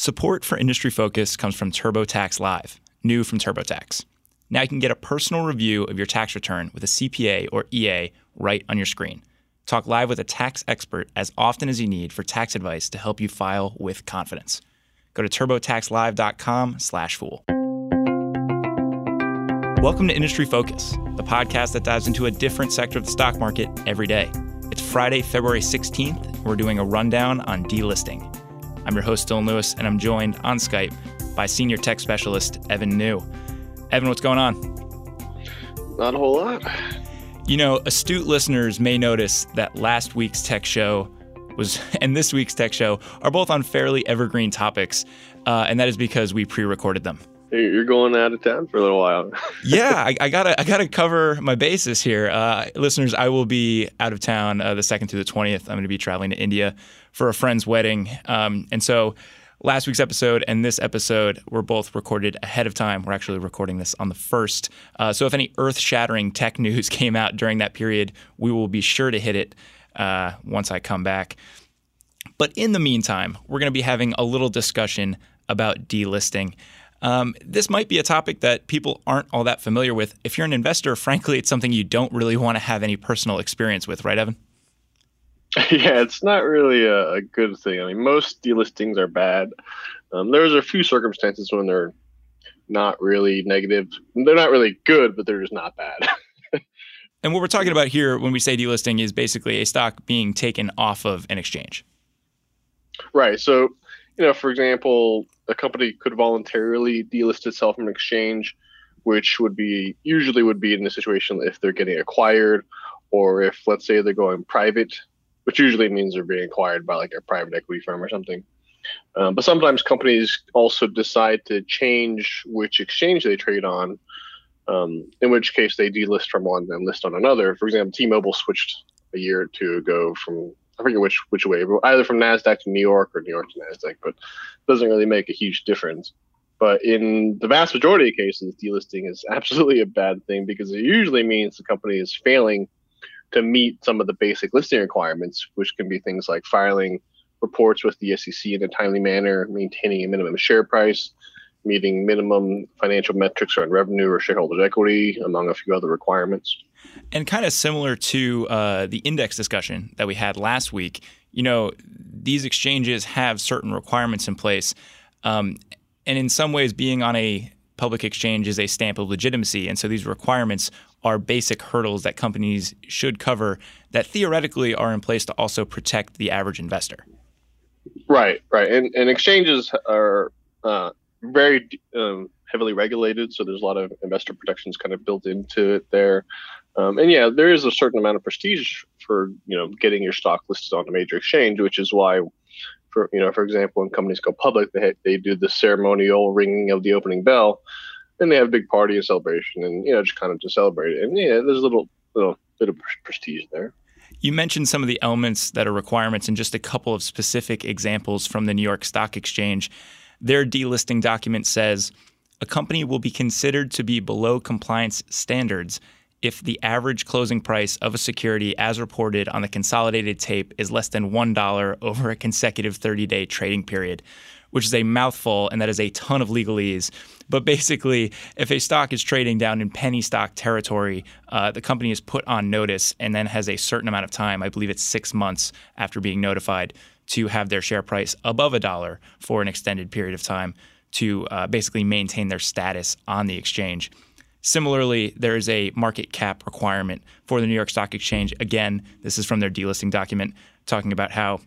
Support for Industry Focus comes from TurboTax Live, new from TurboTax. Now you can get a personal review of your tax return with a CPA or EA right on your screen. Talk live with a tax expert as often as you need for tax advice to help you file with confidence. Go to turbotaxlive.com/fool. Welcome to Industry Focus, the podcast that dives into a different sector of the stock market every day. It's Friday, February 16th, and we're doing a rundown on delisting. I'm your host, Dylan Lewis, and I'm joined on Skype by senior tech specialist Evan Niu. Evan, what's going on? Not a whole lot. You know, astute listeners may notice that last week's tech show was, and this week's tech show are both on fairly evergreen topics, uh, and that is because we pre-recorded them. You're going out of town for a little while. yeah, I, I, gotta I gotta cover my bases here, uh, listeners. I will be out of town uh, the second through the twentieth. I'm going to be traveling to India for a friend's wedding. Um, and so last week's episode and this episode were both recorded ahead of time. We're actually recording this on the first. Uh, so if any earth shattering tech news came out during that period, we will be sure to hit it uh, once I come back. But in the meantime, we're going to be having a little discussion about delisting. Um, this might be a topic that people aren't all that familiar with. If you're an investor, frankly, it's something you don't really want to have any personal experience with, right, Evan? Yeah, it's not really a, a, good thing. I mean, most delistings are bad. Um, there's a few circumstances when they're not really negative. They're not really good, but they're just not bad. and what we're talking about here when we say delisting is basically a stock being taken off of an exchange. Right. So, you know, for example, a company could voluntarily delist itself from an exchange, which would be usually would be in a situation if they're getting acquired or if let's say they're going private which usually means they're being acquired by like a private equity firm or something. Um, but sometimes companies also decide to change which exchange they trade on, um, in which case they delist from one and list on another. For example, T-Mobile switched a year or two ago from I forget which which way, either from Nasdaq to New York or New York to Nasdaq, but it doesn't really make a huge difference. But in the vast majority of cases, delisting is absolutely a bad thing because it usually means the company is failing to meet some of the basic listing requirements, which can be things like filing reports with the SEC in a timely manner, maintaining a minimum share price, meeting minimum financial metrics around revenue or shareholders' equity, among a few other requirements. And kind of similar to uh, the index discussion that we had last week, you know, these exchanges have certain requirements in place. Um, and in some ways, being on a public exchange is a stamp of legitimacy. And so these requirements are basic hurdles that companies should cover that theoretically are in place to also protect the average investor. Right, right. And, and exchanges are uh, very um, heavily regulated, so there's a lot of investor protections kind of built into it there. Um, and yeah, there is a certain amount of prestige for you know getting your stock listed on a major exchange, which is why, for you know, for example, when companies go public, they they do the ceremonial ringing of the opening bell, and they have a big party and celebration, and you know, just kind of to celebrate it. And yeah, there's a little little bit of prestige there. You mentioned some of the elements that are requirements and just a couple of specific examples from the New York Stock Exchange. Their delisting document says a company will be considered to be below compliance standards if the average closing price of a security as reported on the consolidated tape is less than $1 over a consecutive 30 day trading period which is a mouthful and that is a ton of legalese. But basically, if a stock is trading down in penny stock territory, uh, the company is put on notice and then has a certain amount of time, I believe it's six months after being notified, to have their share price above a dollar for an extended period of time to uh, basically maintain their status on the exchange. Similarly, there is a market cap requirement for the New York Stock Exchange. Again, this is from their delisting document talking about how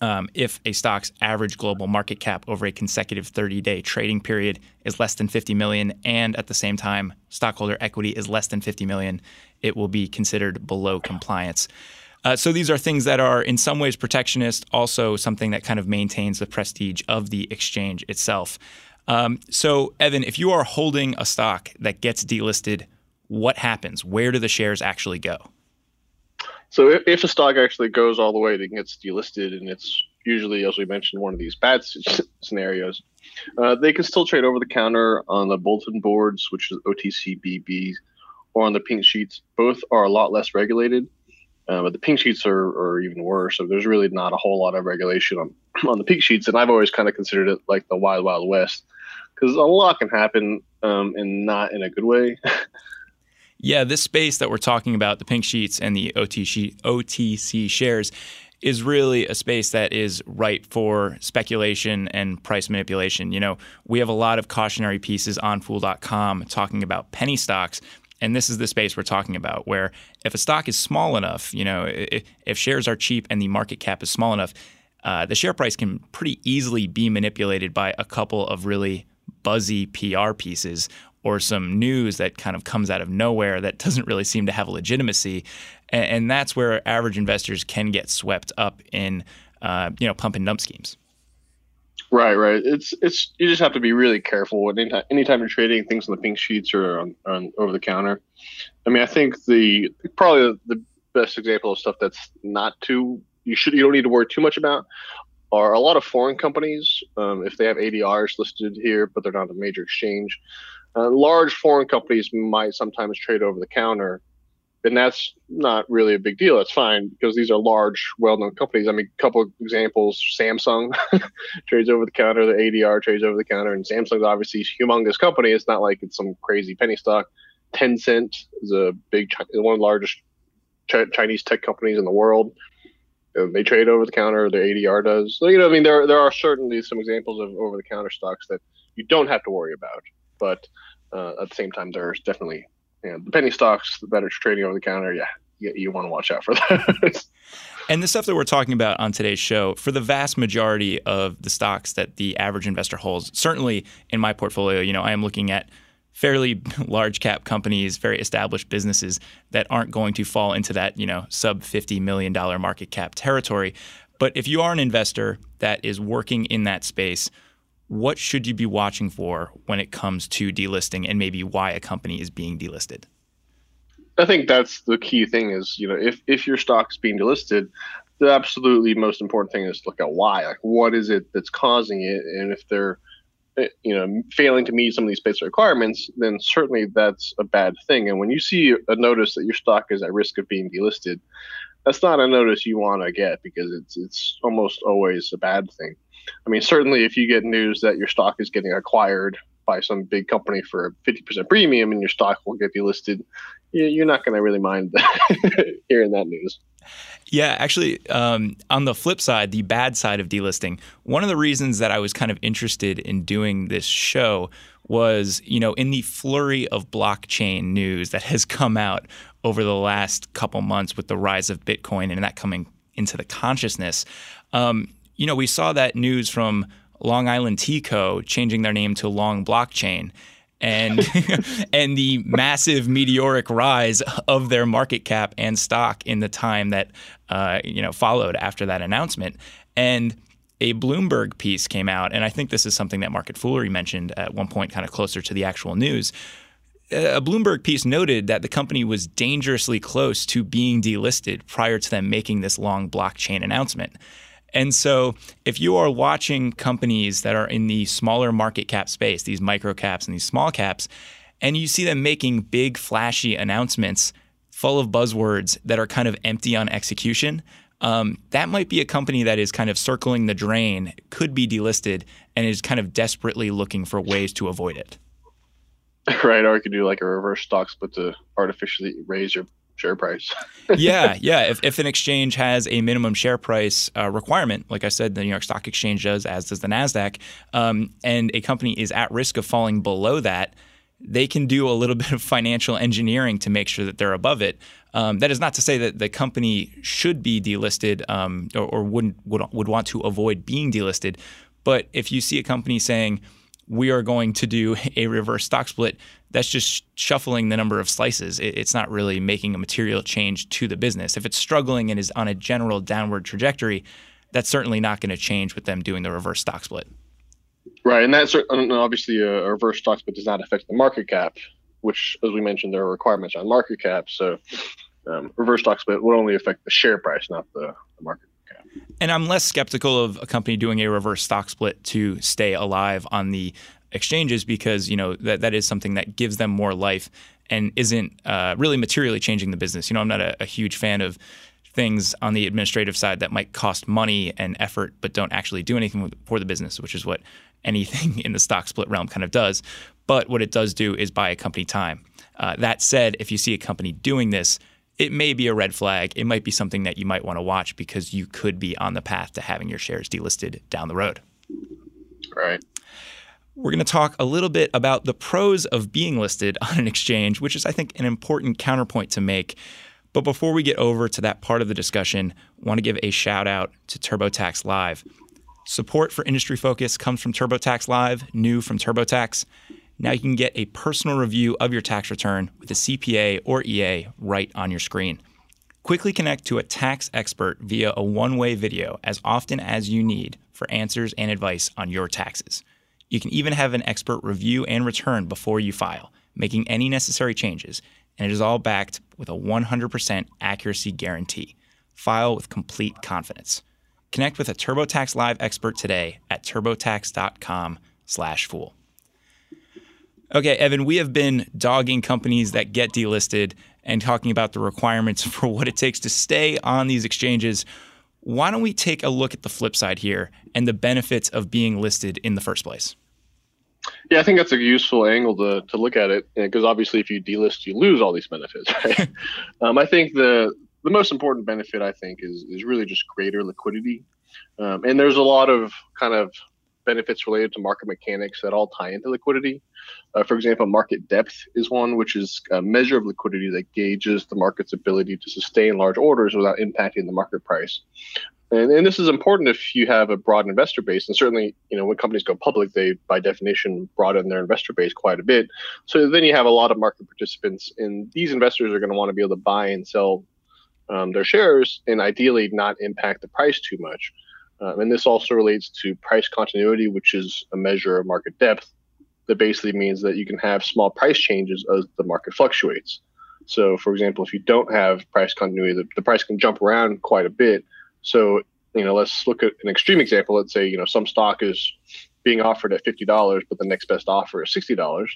um, if a stock's average global market cap over a consecutive 30-day trading period is less than 50 million, and at the same time stockholder equity is less than 50 million, it will be considered below compliance. Uh, so these are things that are in some ways protectionist, also something that kind of maintains the prestige of the exchange itself. Um, so, Evan, if you are holding a stock that gets delisted, what happens? Where do the shares actually go? So if, if a stock actually goes all the way and gets delisted, and it's usually, as we mentioned, one of these bad scenarios, uh, they can still trade over the counter on the bulletin boards, which is OTCBB, or on the pink sheets. Both are a lot less regulated. Uh, but the pink sheets are, are even worse. So there's really not a whole lot of regulation on on the pink sheets, and I've always kind of considered it like the wild wild west because a lot can happen um, and not in a good way. yeah, this space that we're talking about, the pink sheets and the OTC shares, is really a space that is ripe for speculation and price manipulation. You know, we have a lot of cautionary pieces on fool.com talking about penny stocks. And this is the space we're talking about, where if a stock is small enough, you know, if, shares are cheap and the market cap is small enough, uh, the share price can pretty easily be manipulated by a couple of really buzzy PR pieces or some news that kind of comes out of nowhere that doesn't really seem to have legitimacy, and, and that's where average investors can get swept up in uh, you know pump and dump schemes. Right, right. It's it's you just have to be really careful anytime anytime you're trading things on the pink sheets or on, on over the counter. I mean, I think the probably the best example of stuff that's not too you should you don't need to worry too much about are a lot of foreign companies um, if they have ADRs listed here, but they're not a major exchange. Uh, large foreign companies might sometimes trade over the counter, and that's not really a big deal. That's fine because these are large, well-known companies. I mean, a couple of examples: Samsung trades over the counter, the ADR trades over the counter, and Samsung's obviously a humongous company. It's not like it's some crazy penny stock. Tencent is a big, one of the largest Chinese tech companies in the world. They trade over the counter. Their ADR does. So, you know, I mean, there there are certainly some examples of over the counter stocks that you don't have to worry about. But uh, at the same time, there's definitely you know, the penny stocks that are trading over the counter. Yeah, you, you want to watch out for those. And the stuff that we're talking about on today's show, for the vast majority of the stocks that the average investor holds, certainly in my portfolio, you know, I am looking at fairly large cap companies, very established businesses that aren't going to fall into that, you know, sub $50 million market cap territory. But if you are an investor that is working in that space, what should you be watching for when it comes to delisting and maybe why a company is being delisted? I think that's the key thing is, you know, if, if your stock is being delisted, the absolutely most important thing is to look at why. Like, what is it that's causing it? And if they're, you know, failing to meet some of these basic requirements, then certainly that's a bad thing. And when you see a notice that your stock is at risk of being delisted, that's not a notice you want to get because it's it's almost always a bad thing. I mean, certainly if you get news that your stock is getting acquired by some big company for a 50% premium and your stock will get delisted, you're not going to really mind hearing that news. Yeah, actually, um, on the flip side, the bad side of delisting, one of the reasons that I was kind of interested in doing this show was, you know, in the flurry of blockchain news that has come out over the last couple months with the rise of Bitcoin and that coming into the consciousness. Um, you know, we saw that news from Long Island T.Co. changing their name to Long Blockchain. and and the massive meteoric rise of their market cap and stock in the time that uh, you know followed after that announcement. And a Bloomberg piece came out, and I think this is something that Market Foolery mentioned at one point, kind of closer to the actual news. A Bloomberg piece noted that the company was dangerously close to being delisted prior to them making this long blockchain announcement. And so, if you are watching companies that are in the smaller market cap space, these micro caps and these small caps, and you see them making big, flashy announcements full of buzzwords that are kind of empty on execution, um, that might be a company that is kind of circling the drain, could be delisted, and is kind of desperately looking for ways to avoid it. Right, or you could do like a reverse stock split to artificially raise your share price. yeah, yeah. If, if an exchange has a minimum share price uh, requirement, like I said, the New York Stock Exchange does, as does the NASDAQ, um, and a company is at risk of falling below that, they can do a little bit of financial engineering to make sure that they're above it. Um, that is not to say that the company should be delisted um, or, or wouldn't would, would want to avoid being delisted. But if you see a company saying, we are going to do a reverse stock split, that's just shuffling the number of slices. It's not really making a material change to the business. If it's struggling and is on a general downward trajectory, that's certainly not going to change with them doing the reverse stock split. Right, and that's obviously a, reverse stock split does not affect the market cap, which, as we mentioned, there are requirements on market cap. So, um, reverse stock split would only affect the share price, not the, the market cap. And I'm less skeptical of a company doing a reverse stock split to stay alive on the exchanges because you know that that is something that gives them more life and isn't uh, really materially changing the business. You know, I'm not a, a huge fan of things on the administrative side that might cost money and effort, but don't actually do anything for the business, which is what anything in the stock split realm kind of does. But what it does do is buy a company time. Uh, that said, if you see a company doing this, it may be a red flag. It might be something that you might want to watch because you could be on the path to having your shares delisted down the road. Right. We're going to talk a little bit about the pros of being listed on an exchange, which is, I think, an important counterpoint to make. But before we get over to that part of the discussion, I want to give a shout out to TurboTax Live. Support for Industry Focus comes from TurboTax Live, new from TurboTax. Now you can get a personal review of your tax return with a CPA or EA right on your screen. Quickly connect to a tax expert via a one way video as often as you need for answers and advice on your taxes. You can even have an expert review and return before you file, making any necessary changes, and it is all backed with a 100% accuracy guarantee. File with complete confidence. Connect with a TurboTax Live expert today at turbotax.com/fool. Okay, Evan, we have been dogging companies that get delisted and talking about the requirements for what it takes to stay on these exchanges. Why don't we take a look at the flip side here and the benefits of being listed in the first place? Yeah, I think that's a useful angle to, to look at it because obviously, if you delist, you lose all these benefits. Right? um, I think the the most important benefit I think is is really just greater liquidity, um, and there's a lot of kind of benefits related to market mechanics that all tie into liquidity. Uh, for example, market depth is one, which is a measure of liquidity that gauges the market's ability to sustain large orders without impacting the market price. And, and this is important if you have a broad investor base, and certainly, you know, when companies go public, they by definition broaden their investor base quite a bit. So then you have a lot of market participants, and these investors are going to want to be able to buy and sell um, their shares, and ideally not impact the price too much. Um, and this also relates to price continuity, which is a measure of market depth that basically means that you can have small price changes as the market fluctuates. So, for example, if you don't have price continuity, the, the price can jump around quite a bit. So, you know, let's look at an extreme example. Let's say, you know, some stock is being offered at $50, but the next best offer is $60.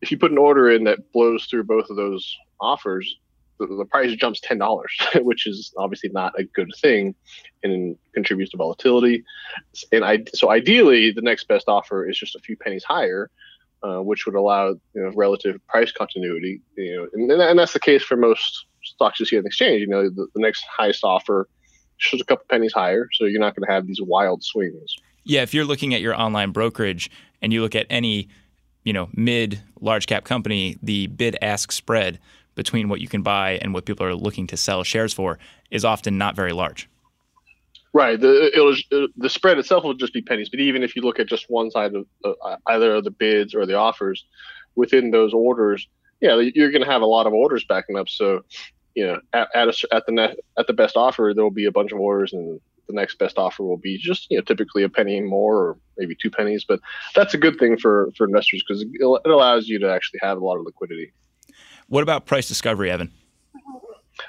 If you put an order in that blows through both of those offers, the, the price jumps ten dollars, which is obviously not a good thing, and contributes to volatility. And I so ideally, the next best offer is just a few pennies higher, uh, which would allow you know relative price continuity. You know, and, and that's the case for most stocks you see on the exchange. You know, the, the next highest offer is a couple pennies higher, so you're not going to have these wild swings. Yeah, if you're looking at your online brokerage and you look at any, you know, mid large cap company, the bid ask spread between what you can buy and what people are looking to sell shares for is often not very large. Right. The the spread itself will just be pennies. But even if you look at just one side of uh, either of the bids or the offers within those orders, yeah, you're going to have a lot of orders backing up. So, you know, at at, a, at the net, at the best offer, there will be a bunch of orders, and the next best offer will be just you know typically a penny more or maybe two pennies. But that's a good thing for for investors because it allows you to actually have a lot of liquidity. What about price discovery, Evan?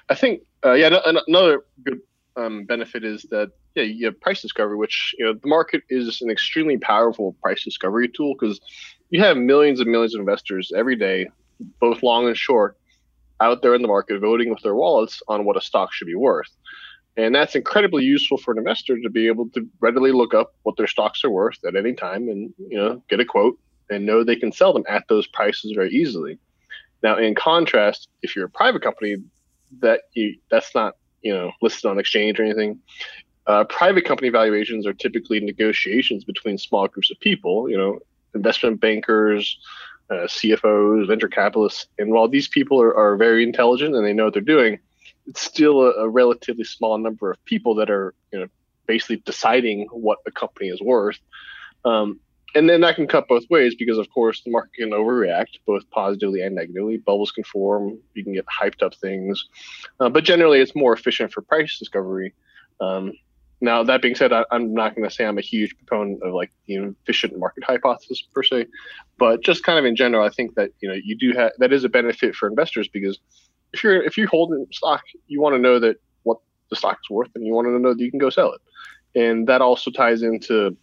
I think, uh, yeah, another good um, benefit is that yeah, you have price discovery, which you know the market is an extremely powerful price discovery tool because you have millions and millions of investors every day, both long and short, out there in the market voting with their wallets on what a stock should be worth. And that's incredibly useful for an investor to be able to readily look up what their stocks are worth at any time and you know get a quote and know they can sell them at those prices very easily. Now, in contrast, if you're a private company, that you, that's not you know listed on exchange or anything. Uh, private company valuations are typically negotiations between small groups of people. You know, investment bankers, uh, CFOs, venture capitalists, and while these people are, are very intelligent and they know what they're doing, it's still a, a relatively small number of people that are you know basically deciding what a company is worth. Um, and then that can cut both ways because, of course, the market can overreact both positively and negatively. Bubbles can form. You can get hyped up things, uh, but generally, it's more efficient for price discovery. Um, now, that being said, I, am not going to say I'm a huge proponent of like the efficient market hypothesis per se, but just kind of in general, I think that you know you do have that is a benefit for investors because if you're if you're holding stock, you want to know that what the stock is worth, and you want to know that you can go sell it, and that also ties into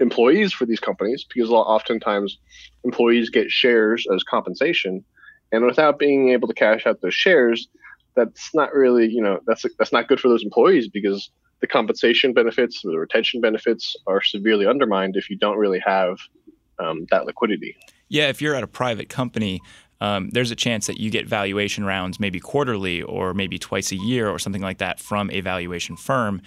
employees for these companies because oftentimes employees get shares as compensation. And without being able to cash out those shares, that's not really you know that's that's not good for those employees because the compensation benefits, the retention benefits are severely undermined if you don't really have um, that liquidity. Yeah, if you're at a private company, um, there's a chance that you get valuation rounds maybe quarterly or maybe twice a year or something like that from a valuation firm.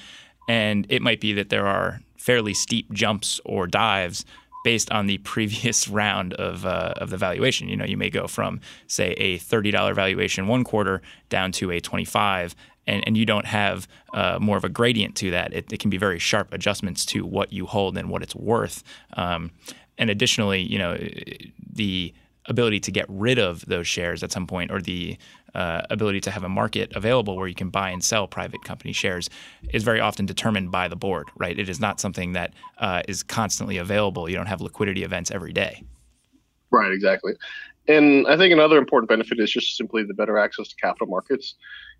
And it might be that there are fairly steep jumps or dives based on the previous round of, uh, of the valuation. You know, you may go from, say, a $30 valuation one quarter down to a 25 and, and you don't have uh, more of a gradient to that. It, it, can be very sharp adjustments to what you hold and what it's worth. Um, and additionally, you know, the ability to get rid of those shares at some point or the uh, ability to have a market available where you can buy and sell private company shares is very often determined by the board, right? It is not something that uh, is constantly available. You don't have liquidity events every day. Right, exactly. And I think another important benefit is just simply the better access to capital markets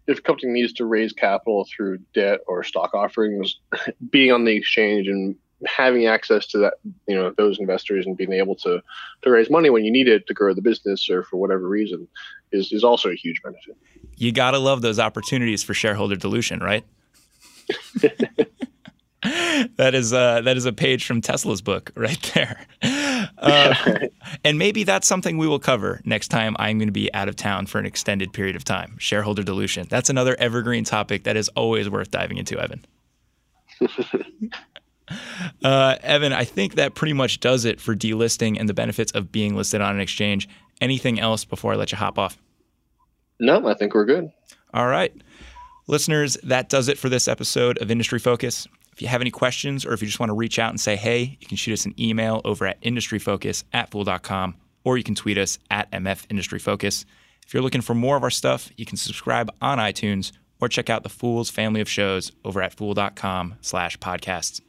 if a company needs to raise capital through debt or stock offerings, being on the exchange and having access to that, you know, those investors and being able to to raise money when you need it to grow the business or for whatever reason is is also a huge benefit. You gotta love those opportunities for shareholder dilution, right? that is uh, that is a page from Tesla's book right there. Uh, and maybe that's something we will cover next time I'm going to be out of town for an extended period of time. Shareholder dilution. That's another evergreen topic that is always worth diving into, Evan. uh, Evan, I think that pretty much does it for delisting and the benefits of being listed on an exchange. Anything else before I let you hop off? No, I think we're good. All right. Listeners, that does it for this episode of Industry Focus. If you have any questions or if you just want to reach out and say hey, you can shoot us an email over at industryfocus at fool.com or you can tweet us at MF Industry Focus. If you're looking for more of our stuff, you can subscribe on iTunes or check out the Fool's family of shows over at fool.com slash podcasts.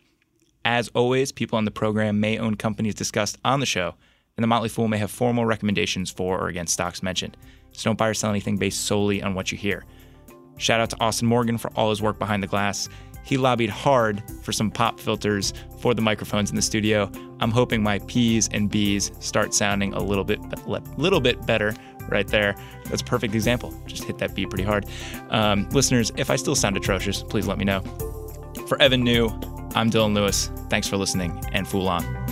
As always, people on the program may own companies discussed on the show, and the Motley Fool may have formal recommendations for or against stocks mentioned. So don't buy or sell anything based solely on what you hear. Shout out to Austin Morgan for all his work behind the glass he lobbied hard for some pop filters for the microphones in the studio. I'm hoping my P's and B's start sounding a little bit little bit better right there. That's a perfect example. Just hit that B pretty hard. Um, listeners, if I still sound atrocious, please let me know. For Evan Niu, I'm Dylan Lewis. Thanks for listening and Fool On.